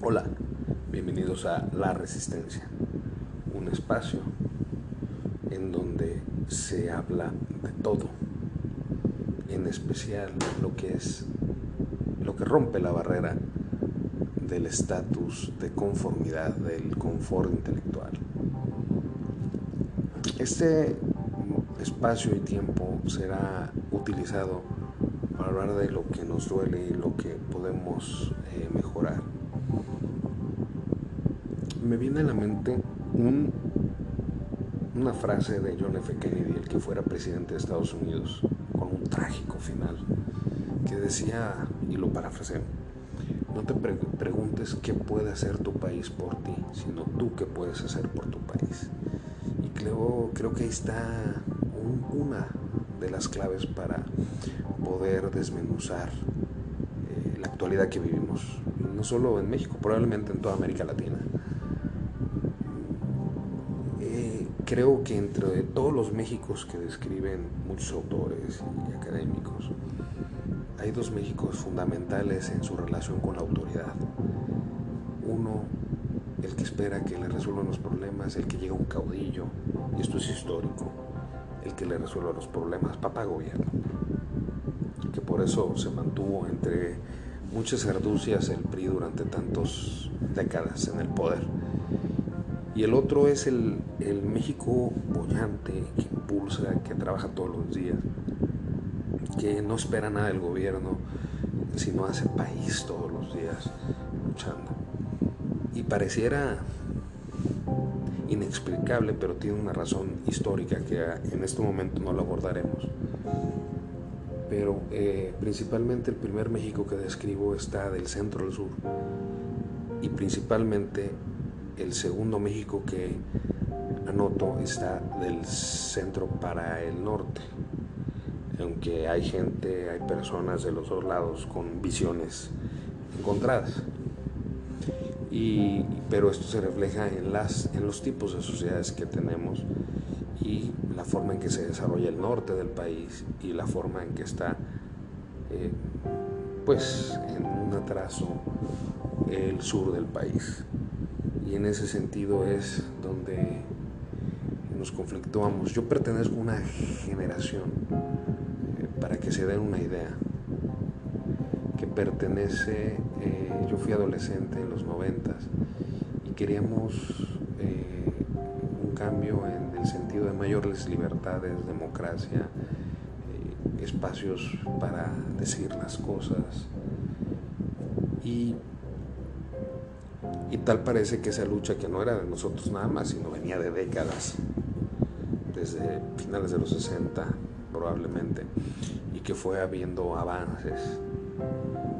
Hola, bienvenidos a La Resistencia, un espacio en donde se habla de todo, en especial lo que es lo que rompe la barrera del estatus de conformidad, del confort intelectual. Este espacio y tiempo será utilizado para hablar de lo que nos duele y lo que podemos eh, mejorar me viene a la mente una frase de John F. Kennedy, el que fuera presidente de Estados Unidos, con un trágico final, que decía, y lo parafraseo, no te preguntes qué puede hacer tu país por ti, sino tú qué puedes hacer por tu país. Y creo, creo que ahí está una de las claves para poder desmenuzar eh, la actualidad que vivimos, no solo en México, probablemente en toda América Latina. Creo que entre todos los Méxicos que describen muchos autores y académicos, hay dos Méxicos fundamentales en su relación con la autoridad. Uno, el que espera que le resuelvan los problemas, el que llega un caudillo, y esto es histórico, el que le resuelva los problemas, papá gobierno, que por eso se mantuvo entre muchas arducias el PRI durante tantas décadas en el poder y el otro es el, México bollante que impulsa, que trabaja todos los días, que no espera nada del gobierno, sino hace país todos los días luchando. Y pareciera inexplicable, pero tiene una razón histórica que en este momento no lo abordaremos. Pero eh, principalmente el primer México que describo está del centro al sur y principalmente el segundo México que anoto está del centro para el norte, aunque hay gente, hay personas de los dos lados con visiones encontradas. Y, pero esto se refleja en, las, en los tipos de sociedades que tenemos y la forma en que se desarrolla el norte del país y la forma en que está eh, pues en un atraso el sur del país y en ese sentido es donde nos conflictuamos. Yo pertenezco a una generación, eh, para que se den una idea, que pertenece, eh, yo fui adolescente en los noventas y queríamos eh, un cambio en el sentido de mayores libertades, democracia, espacios para decir las cosas y y tal parece que esa lucha que no era de nosotros nada más, sino venía de décadas, desde finales de los 60 probablemente, y que fue habiendo avances,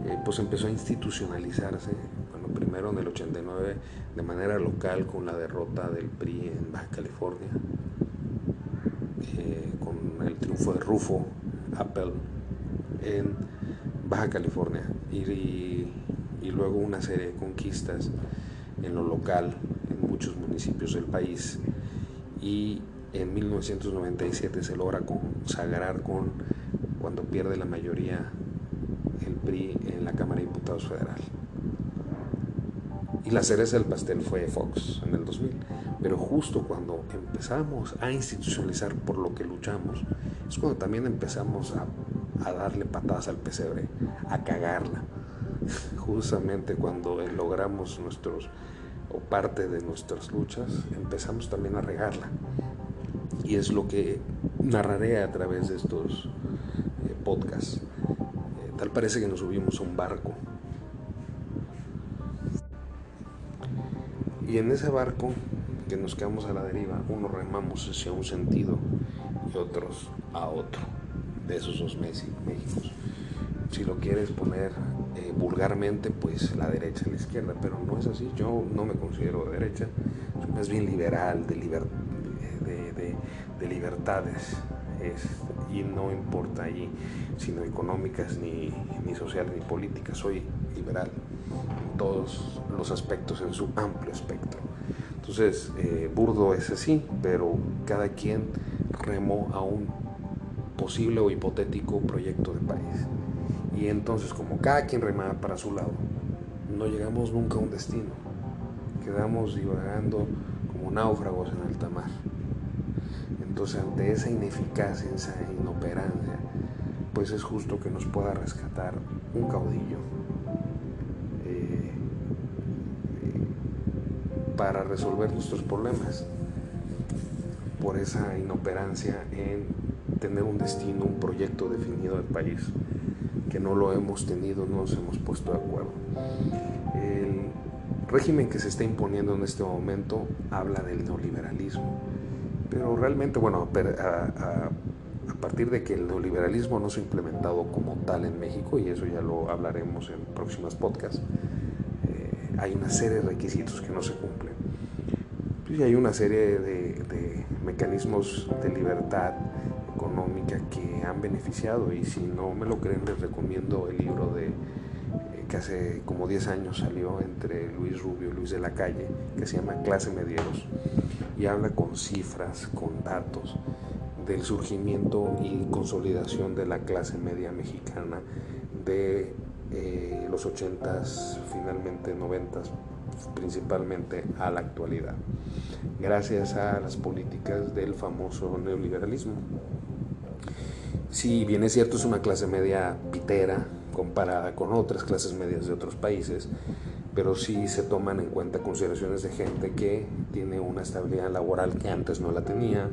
eh, pues empezó a institucionalizarse, bueno, primero en el 89 de manera local con la derrota del PRI en Baja California, eh, con el triunfo de Rufo Apple en Baja California, y y luego una serie de conquistas en lo local en muchos municipios del país y en 1997 se logra consagrar con cuando pierde la mayoría el PRI en la Cámara de Diputados Federal. Y la cereza del pastel fue Fox en el 2000. Pero justo cuando empezamos a institucionalizar por lo que luchamos, es cuando también empezamos a, a darle patadas al pesebre, a cagarla, justamente cuando logramos nuestros o parte de nuestras luchas, empezamos también a regarla. Y es lo que narraré a través de estos eh, podcasts. Eh, tal parece que nos subimos a un barco. Y en ese barco que nos quedamos a la deriva, unos remamos hacia un sentido y otros a otro de esos dos Méxicos. Si lo quieres poner eh, vulgarmente, pues la derecha y la izquierda, pero no es así. Yo no me considero de derecha, soy más bien liberal, de, de, libertades, y no importa allí, sino económicas, ni, ni sociales, ni políticas. Soy liberal en todos los aspectos, en su amplio espectro. Entonces, eh, burdo es así, pero cada quien remó a un posible o hipotético proyecto de país. Y entonces como cada quien remaba para su lado, no llegamos nunca a un destino. Quedamos divagando como náufragos en alta mar. Entonces, ante esa ineficacia, esa inoperancia, pues es justo que nos pueda rescatar un caudillo eh, para resolver nuestros problemas por esa inoperancia en tener un destino, un proyecto definido del país, que no lo hemos tenido, no nos hemos puesto de acuerdo. El régimen que se está imponiendo en este momento habla del neoliberalismo, pero realmente, bueno, a, partir de que el neoliberalismo no se ha implementado como tal en México, y eso ya lo hablaremos en próximas podcasts, eh, hay una serie de requisitos que no se cumplen. Y hay una serie de mecanismos de libertad que han beneficiado y si no me lo creen les recomiendo el libro de eh, que hace como 10 años salió entre Luis Rubio y Luis de la Calle que se llama Clase Medieros y habla con cifras, con datos del surgimiento y consolidación de la clase media mexicana de eh, los 80s, finalmente 90s, principalmente a la actualidad, gracias a las políticas del famoso neoliberalismo. Si bien es cierto, es una clase media pitera comparada con otras clases medias de otros países, pero sí se toman en cuenta consideraciones de gente que tiene una estabilidad laboral que antes no la tenía,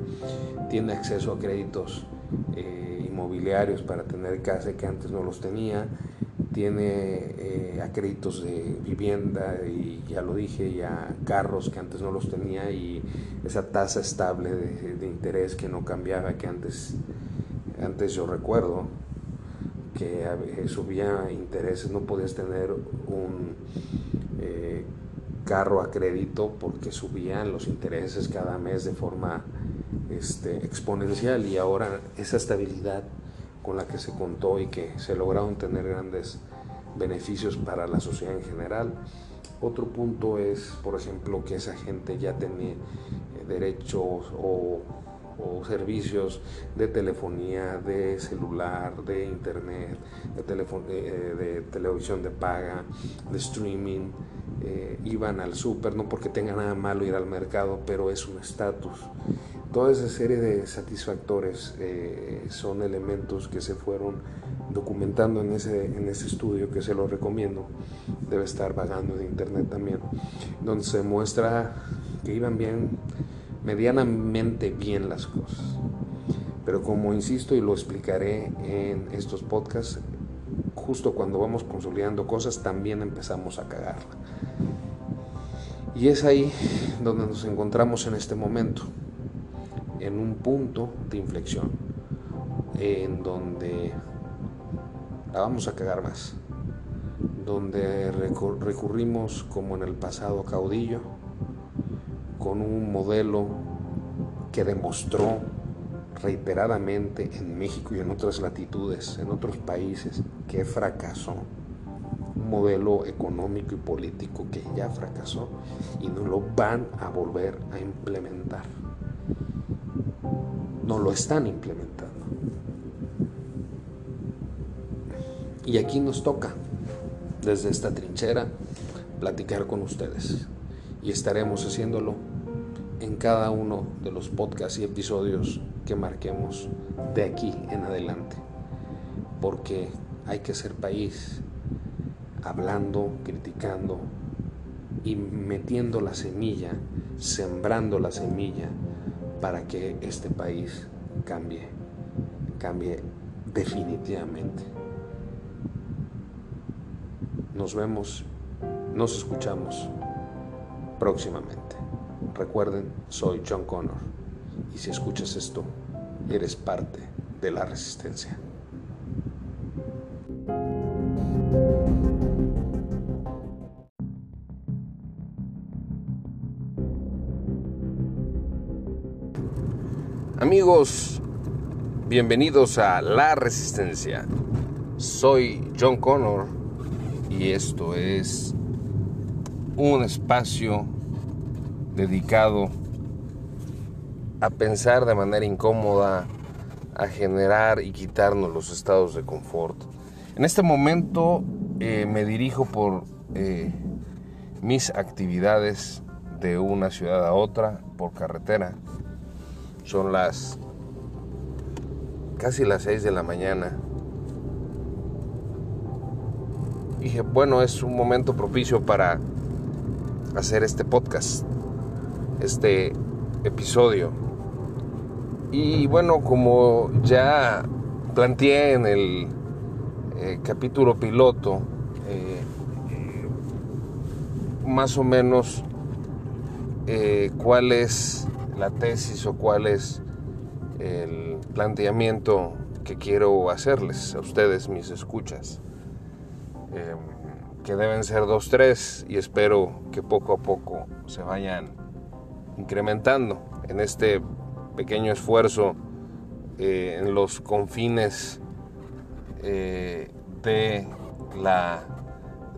tiene acceso a créditos eh, inmobiliarios para tener casa que antes no los tenía, tiene eh, a créditos de vivienda y ya lo dije, y a carros que antes no los tenía y esa tasa estable de, interés que no cambiaba, que antes, antes yo recuerdo que eh, subía intereses, no podías tener un eh, carro a crédito porque subían los intereses cada mes de forma este, exponencial y ahora esa estabilidad con la que se contó y que se lograron tener grandes beneficios para la sociedad en general. Otro punto es, por ejemplo, que esa gente ya tenía eh, derechos o, servicios de telefonía, de celular, de internet, de, eh, de televisión de paga, de streaming. Eh, iban al súper, no porque tenga nada malo ir al mercado, pero es un estatus Toda esa serie de satisfactores eh, son elementos que se fueron documentando en ese, en ese estudio que se lo recomiendo. Debe estar vagando en internet también, donde se muestra que iban bien, medianamente bien las cosas. Pero como insisto y lo explicaré en estos podcasts, justo cuando vamos consolidando cosas también empezamos a cagarla. Y es ahí donde nos encontramos en este momento en un punto de inflexión en donde la vamos a cagar más, donde recurrimos como en el pasado caudillo, con un modelo que demostró reiteradamente en México y en otras latitudes, en otros países, que fracasó. Un modelo económico y político que ya fracasó y no lo van a volver a implementar no lo están implementando. Y aquí nos toca, desde esta trinchera, platicar con ustedes. Y estaremos haciéndolo cada uno de los podcasts y episodios que marquemos de aquí en adelante. Porque hay que ser país hablando, criticando y metiendo la semilla, sembrando la semilla para que este país cambie, cambie definitivamente. Nos vemos, nos escuchamos próximamente. Recuerden, soy John Connor y si escuchas esto, eres parte de la resistencia. Amigos, bienvenidos a La Resistencia. Soy John Connor y esto es un espacio dedicado a pensar de manera incómoda, a generar y quitarnos los estados de confort. En este momento eh, me dirijo por eh, mis actividades de una ciudad a otra por carretera. Son las casi las 6 de la mañana. dije, bueno, es un momento propicio para hacer este podcast, este episodio. Y bueno, como ya planteé en el eh, capítulo piloto, eh, eh, más o menos cuál es la tesis o cuál es el planteamiento que quiero hacerles a ustedes, mis escuchas. que deben ser dos, tres y espero que poco a poco se vayan incrementando en este pequeño esfuerzo en los confines eh, de la,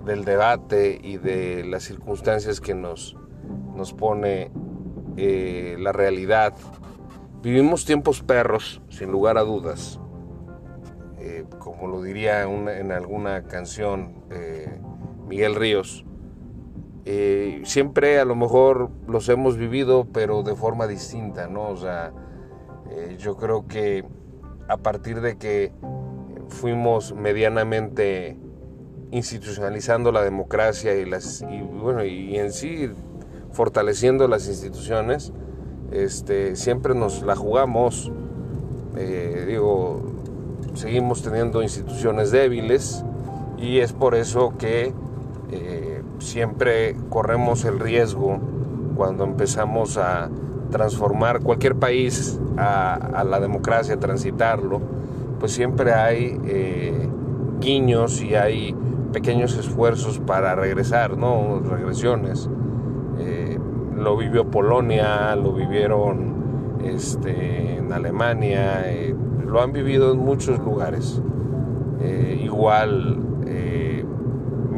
del debate y de las circunstancias que nos, nos pone eh, la realidad. Vivimos tiempos perros, sin lugar a dudas, eh, como lo diría en alguna canción Miguel Ríos. Siempre a lo mejor los hemos vivido, pero de forma distinta, ¿no? O sea, yo creo que a partir de que fuimos medianamente institucionalizando la democracia y, las, bueno, y en sí fortaleciendo las instituciones, este, siempre nos la jugamos. Eh, digo, seguimos teniendo instituciones débiles y es por eso que eh, siempre corremos el riesgo cuando empezamos a transformar cualquier país a, la democracia, transitarlo, pues siempre hay eh, guiños y hay pequeños esfuerzos para regresar, ¿no? Regresiones. Eh, lo vivió Polonia, lo vivieron este, en Alemania, eh, lo han vivido en muchos lugares. igual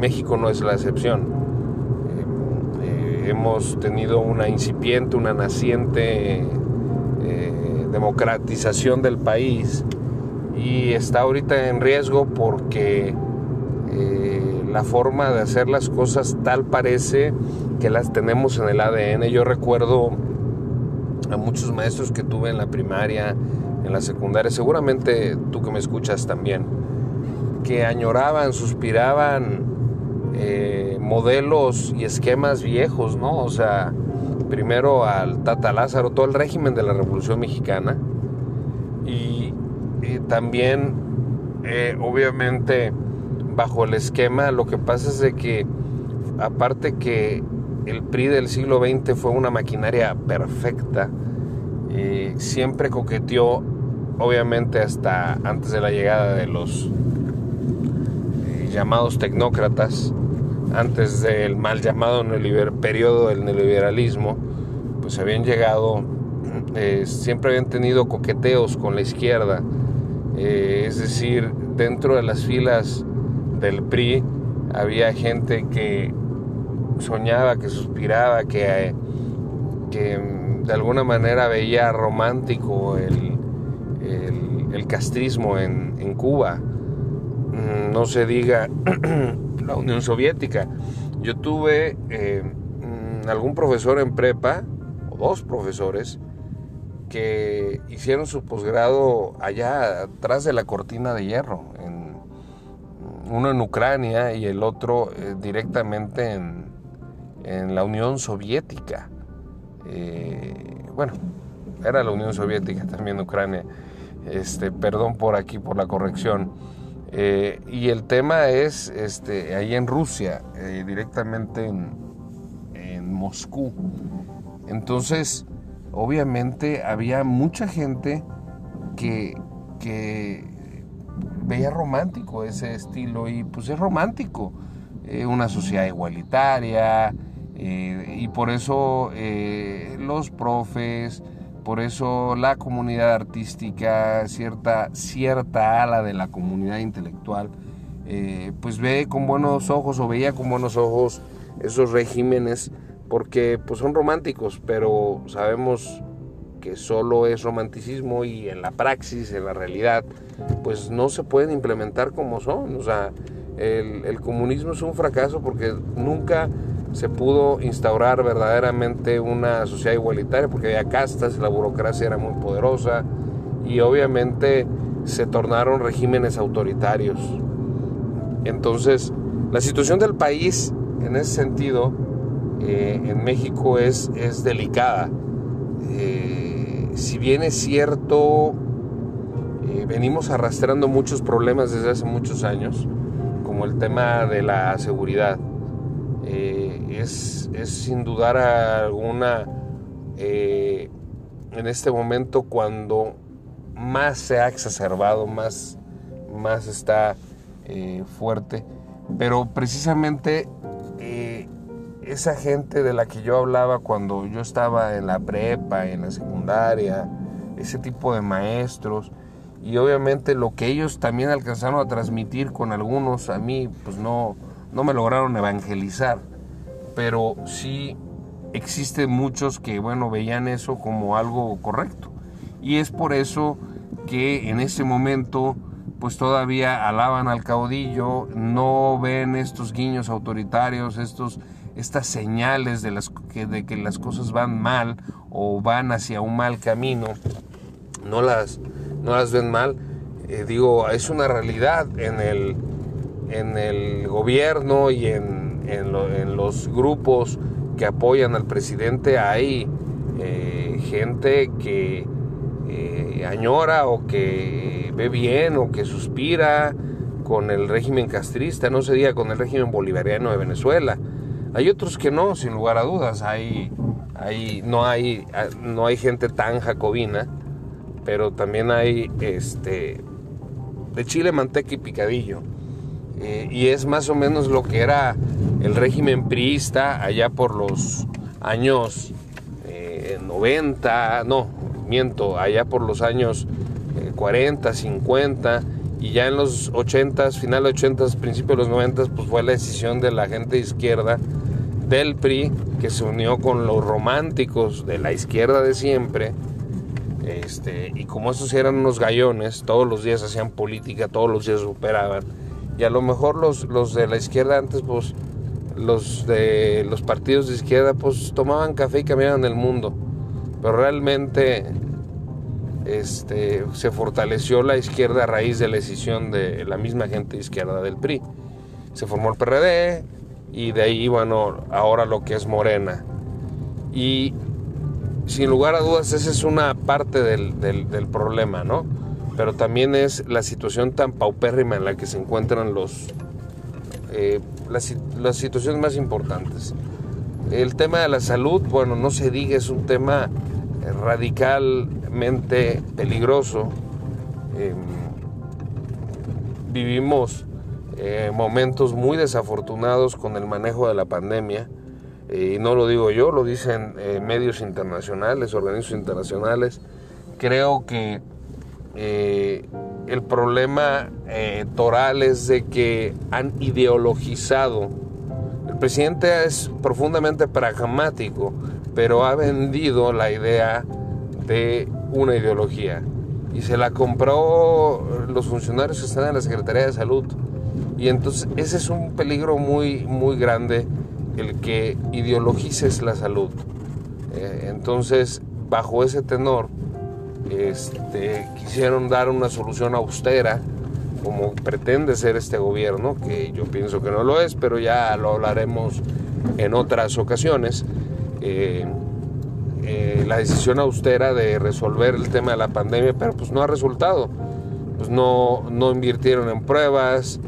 México no es la excepción. Hemos tenido una incipiente, una naciente democratización del país y está ahorita en riesgo porque eh, la forma de hacer las cosas tal parece que las tenemos en el ADN. Yo recuerdo a muchos maestros que tuve en la primaria, en la secundaria, seguramente tú que me escuchas también, que añoraban, suspiraban eh, modelos y esquemas viejos, ¿no? O sea, primero al Tata Lázaro, todo el régimen de la Revolución Mexicana, y también, eh, obviamente, bajo el esquema, lo que pasa es de que, aparte que el PRI del siglo XX fue una maquinaria perfecta, eh, siempre coqueteó, obviamente hasta antes de la llegada de los eh, llamados tecnócratas, antes del mal llamado periodo del neoliberalismo, pues habían llegado, siempre habían tenido coqueteos con la izquierda, eh, es decir, dentro de las filas del PRI había gente que soñaba, que suspiraba, que, que de alguna manera veía romántico el, castrismo en, Cuba. Mm, no se diga la Unión Soviética. Yo tuve eh, mm, algún profesor en prepa, o dos profesores, que hicieron su posgrado allá atrás de la cortina de hierro, en, uno en Ucrania y el otro eh, directamente en, la Unión Soviética. Eh, bueno, era la Unión Soviética también Ucrania. Este, perdón por aquí por la corrección. Eh, y el tema es este, ahí en Rusia, directamente en, en Moscú. Entonces, obviamente había mucha gente que, veía romántico ese estilo y pues es romántico, eh, una sociedad igualitaria eh, y por eso eh, los profes, por eso la comunidad artística, cierta, cierta ala de la comunidad intelectual, pues ve con buenos ojos o veía con buenos ojos esos regímenes porque pues son románticos, pero sabemos que solo es romanticismo y en la praxis, en la realidad, pues no se pueden implementar como son. O sea, el, comunismo es un fracaso porque nunca se pudo instaurar verdaderamente una sociedad igualitaria porque había castas, la burocracia era muy poderosa y obviamente se tornaron regímenes autoritarios. Entonces, la situación del país en ese sentido eh, en México es, es delicada. Eh, si bien es cierto, eh, venimos arrastrando muchos problemas desde hace muchos años, como el tema de la seguridad. Es, es, sin dudar alguna en este momento cuando más se ha exacerbado, más, más está fuerte. Pero precisamente esa gente de la que yo hablaba cuando yo estaba en la prepa, en la secundaria, ese tipo de maestros, y obviamente lo que ellos también alcanzaron a transmitir con algunos, a mí pues no, no me lograron evangelizar, pero sí existen muchos que bueno veían eso como algo correcto. Y es por eso que en ese momento pues todavía alaban al caudillo, no ven estos guiños autoritarios, estos estas señales de, las, que, de que las cosas van mal o van hacia un mal camino, no las, no las ven mal. Eh, digo, es una realidad en el, en el gobierno y en, en, los grupos que apoyan al presidente. Hay eh, gente que eh, añora o que ve bien o que suspira con el régimen castrista, no se diga con el régimen bolivariano de Venezuela. Hay otros que no, sin lugar a dudas. Hay, hay, no, hay, no hay gente tan jacobina, pero también hay este, de chile, manteca y picadillo. Eh, y es más o menos lo que era el régimen priista allá por los años 90, eh, no, miento, allá por los años 40, eh, 50 y ya en los 80, final de 80, principios de los 90, pues fue la decisión de la gente de izquierda del PRI que se unió con los románticos de la izquierda de siempre. Este, y como esos eran unos gallones, todos los días hacían política, todos los días operaban. Y a lo mejor los, los de la izquierda antes, pues los de los partidos de izquierda, pues tomaban café y cambiaban el mundo. Pero realmente este, se fortaleció la izquierda a raíz de la decisión de la misma gente izquierda del PRI. Se formó el PRD y de ahí, bueno, ahora lo que es Morena. Y sin lugar a dudas, esa es una parte del, problema, ¿no? Pero también es la situación tan paupérrima en la que se encuentran los, eh, las, las situaciones más importantes. El tema de la salud, bueno, no se diga, es un tema radicalmente peligroso. Em, vivimos eh, momentos muy desafortunados con el manejo de la pandemia. y no lo digo yo, lo dicen eh, medios internacionales, organismos internacionales. Creo que eh, el problema toral es de que han ideologizado. El presidente es profundamente pragmático pero ha vendido la idea de una ideología y se la compró los funcionarios que están en la Secretaría de Salud. Y entonces ese es un peligro muy, muy grande, el que ideologices la salud. Eh, entonces, bajo ese tenor, este, quisieron dar una solución austera, como pretende ser este gobierno, que yo pienso que no lo es, pero ya lo hablaremos en otras ocasiones. Eh, eh, la decisión austera de resolver el tema de la pandemia, pero pues no ha resultado. Pues no, no invirtieron en pruebas,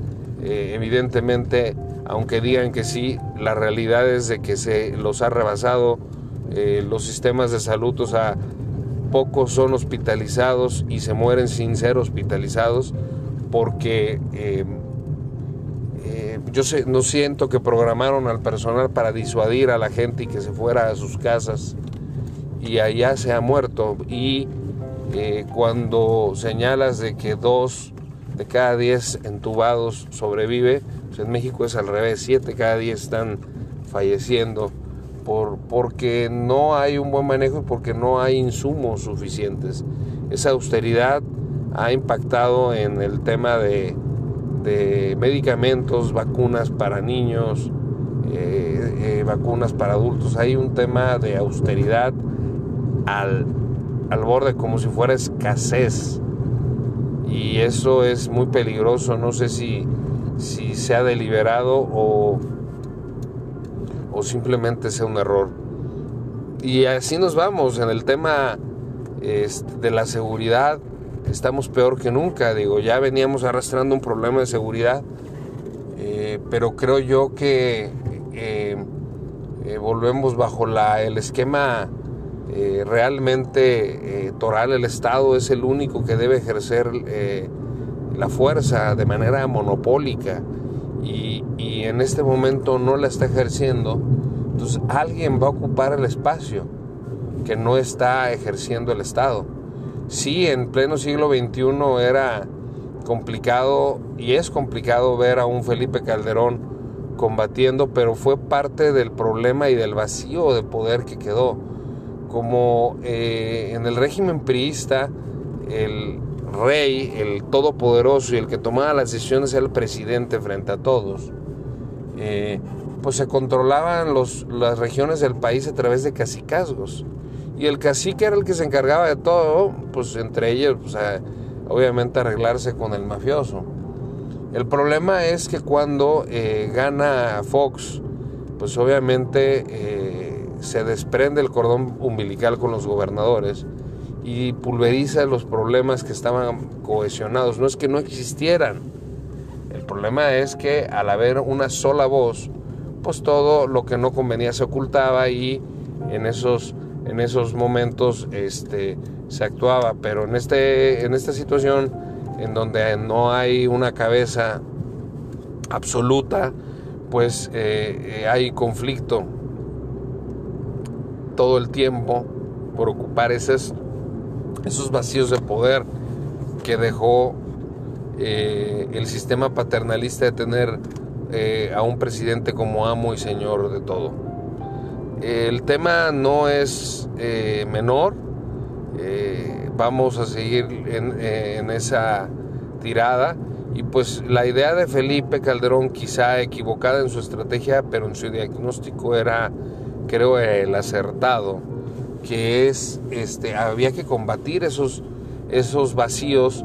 eh, evidentemente, aunque digan que sí, la realidad es de que se los ha rebasado los sistemas de salud, o sea, pocos son hospitalizados y se mueren sin ser hospitalizados porque yo sé, no siento que programaron al personal para disuadir a la gente y que se fuera a sus casas y allá se ha muerto. Y eh, cuando señalas de que dos de cada diez entubados sobrevive, pues en México es al revés, siete cada diez están falleciendo por, porque no hay un buen manejo y porque no hay insumos suficientes. Esa austeridad ha impactado en el tema de de medicamentos, vacunas para niños, eh, eh, vacunas para adultos. Hay un tema de austeridad al, al borde como si fuera escasez. Y eso es muy peligroso. No sé si, si sea deliberado o, simplemente sea un error. Y así nos vamos en el tema este, de la seguridad. Estamos peor que nunca. Digo, ya veníamos arrastrando un problema de seguridad. Eh, pero creo yo que eh, eh, volvemos bajo la, el esquema realmente toral. El Estado es el único que debe ejercer la fuerza de manera monopólica. En este momento no la está ejerciendo entonces alguien va a ocupar el espacio que no está ejerciendo el Estado. Sí, en pleno siglo XXI era complicado y es complicado ver a un Felipe Calderón combatiendo, pero fue parte del problema y del vacío de poder que quedó. Como eh, en el régimen priista, el rey, el todopoderoso y el que tomaba las decisiones era el presidente frente a todos. Eh, pues se controlaban los, las regiones del país a través de cacicazgos. Y el cacique era el que se encargaba de todo, pues entre ellos, pues, obviamente arreglarse con el mafioso. El problema es que cuando eh, gana Fox, pues obviamente eh, se desprende el cordón umbilical con los gobernadores y pulveriza los problemas que estaban cohesionados. No es que no existieran. El problema es que al haber una sola voz, pues todo lo que no convenía se ocultaba y en esos, en esos momentos este, se actuaba. Pero en, este, en esta situación en donde no hay una cabeza absoluta, pues eh, eh, hay conflicto todo el tiempo por ocupar esos, esos vacíos de poder que dejó eh, el sistema paternalista de tener eh, a un presidente como amo y señor de todo. El tema no es eh, menor, vamos a seguir en, esa tirada y pues la idea de Felipe Calderón quizá equivocada en su estrategia, pero en su diagnóstico era creo el acertado, que es este había que combatir esos esos vacíos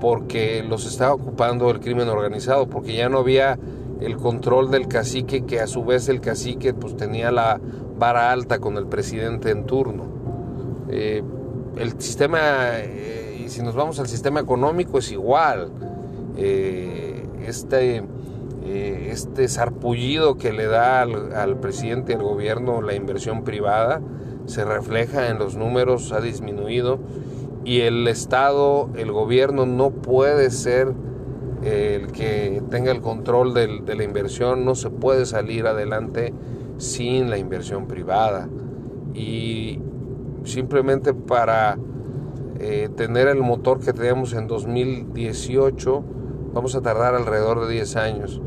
porque los estaba ocupando el crimen organizado, porque ya no había el control del cacique, que a su vez el cacique pues tenía la vara alta con el presidente en turno. Eh, el sistema, eh, y si nos vamos al sistema económico, es igual. Eh, este, este sarpullido que le da al, al presidente y al gobierno la inversión privada se refleja en los números, ha disminuido y el Estado, el gobierno no puede ser el que tenga el control de la inversión, no se puede salir adelante sin la inversión privada. Y simplemente para eh, tener el motor que teníamos en 2018, vamos a tardar alrededor de 10 años.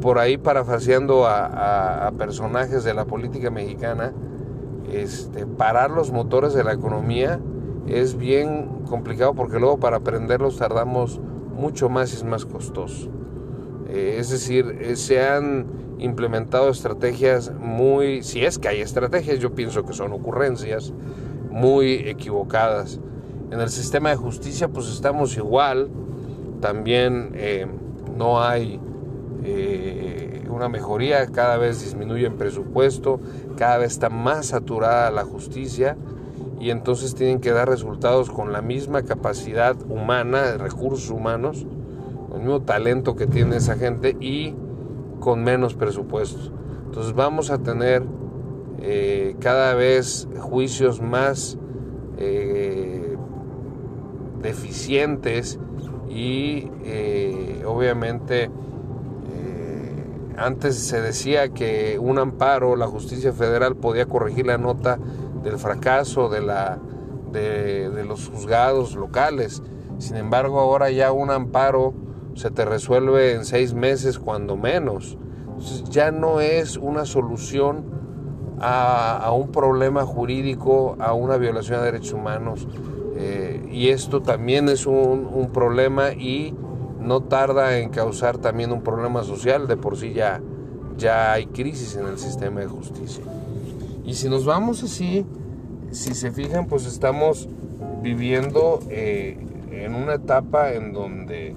Por ahí parafaseando a, personajes de la política mexicana, este, parar los motores de la economía es bien complicado porque luego para prenderlos tardamos mucho más y es más costoso. Eh, es decir, eh, se han implementado estrategias muy, si es que hay estrategias, yo pienso que son ocurrencias muy equivocadas. En el sistema de justicia pues estamos igual, también eh, no hay una mejoría, cada vez disminuye el presupuesto, cada vez está más saturada la justicia y entonces tienen que dar resultados con la misma capacidad humana, de recursos humanos, con el mismo talento que tiene esa gente y con menos presupuestos. Entonces vamos a tener eh, cada vez juicios más eh, deficientes y eh, obviamente antes se decía que un amparo, la justicia federal podía corregir la nota del fracaso de, la, de, los juzgados locales. Sin embargo, ahora ya un amparo se te resuelve en seis meses cuando menos. ya no es una solución a, un problema jurídico, a una violación de derechos humanos. Eh, y esto también es un, un problema y no tarda en causar también un problema social, de por sí ya, ya hay crisis en el sistema de justicia. Y si nos vamos así, si se fijan, pues estamos viviendo eh, en una etapa en donde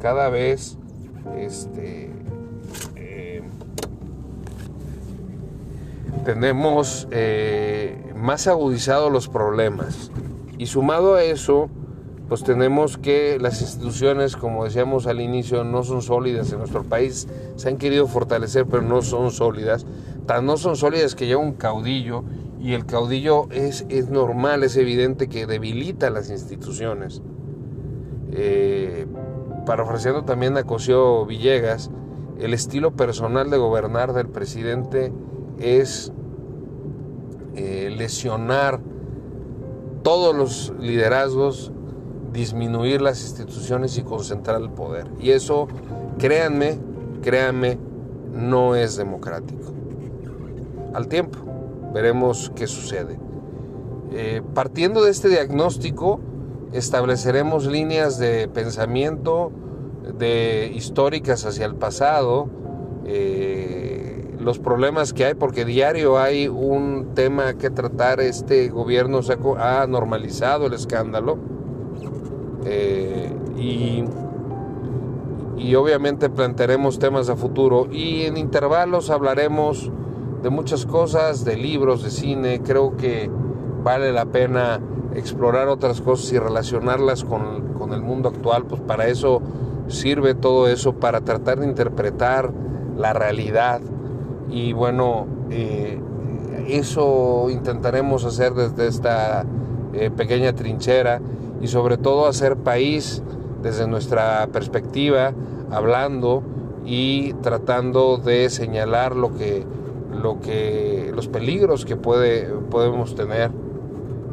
cada vez este, eh, tenemos eh, más agudizados los problemas. Y sumado a eso, pues tenemos que las instituciones, como decíamos al inicio, no son sólidas en nuestro país, se han querido fortalecer, pero no son sólidas. Tan no son sólidas que lleva un caudillo y el caudillo es, es normal, es evidente que debilita las instituciones. Eh, parafraseando también a Cosío Villegas, el estilo personal de gobernar del presidente es eh, lesionar todos los liderazgos disminuir las instituciones y concentrar el poder. Y eso, créanme, créanme, no es democrático. Al tiempo, veremos qué sucede. Eh, partiendo de este diagnóstico, estableceremos líneas de pensamiento de históricas hacia el pasado, eh, los problemas que hay, porque diario hay un tema que tratar, este gobierno ha normalizado el escándalo, eh, y, y obviamente plantearemos temas a futuro y en intervalos hablaremos de muchas cosas, de libros, de cine, creo que vale la pena explorar otras cosas y relacionarlas con, con, el mundo actual, pues para eso sirve todo eso, para tratar de interpretar la realidad. Y bueno, eh, eso intentaremos hacer desde esta eh, pequeña trinchera y sobre todo hacer país desde nuestra perspectiva, hablando y tratando de señalar lo que, lo que, los peligros que puede, podemos tener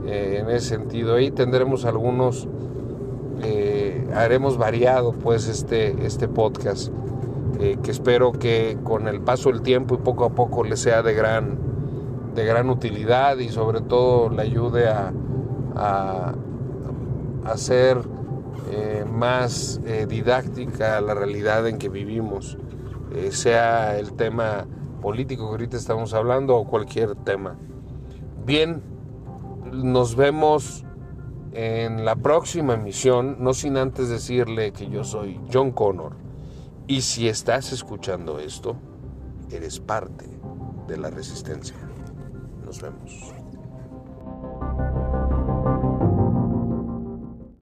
eh, en ese sentido. Ahí tendremos algunos, eh, haremos variado pues este, este podcast, eh, que espero que con el paso del tiempo y poco a poco le sea de gran, de gran utilidad y sobre todo le ayude a hacer eh, más didáctica la realidad en que vivimos, sea el tema político que ahorita estamos hablando o cualquier tema. Bien, nos vemos en la próxima emisión, no sin antes decirle que yo soy John Connor y si estás escuchando esto, eres parte de la resistencia. Nos vemos.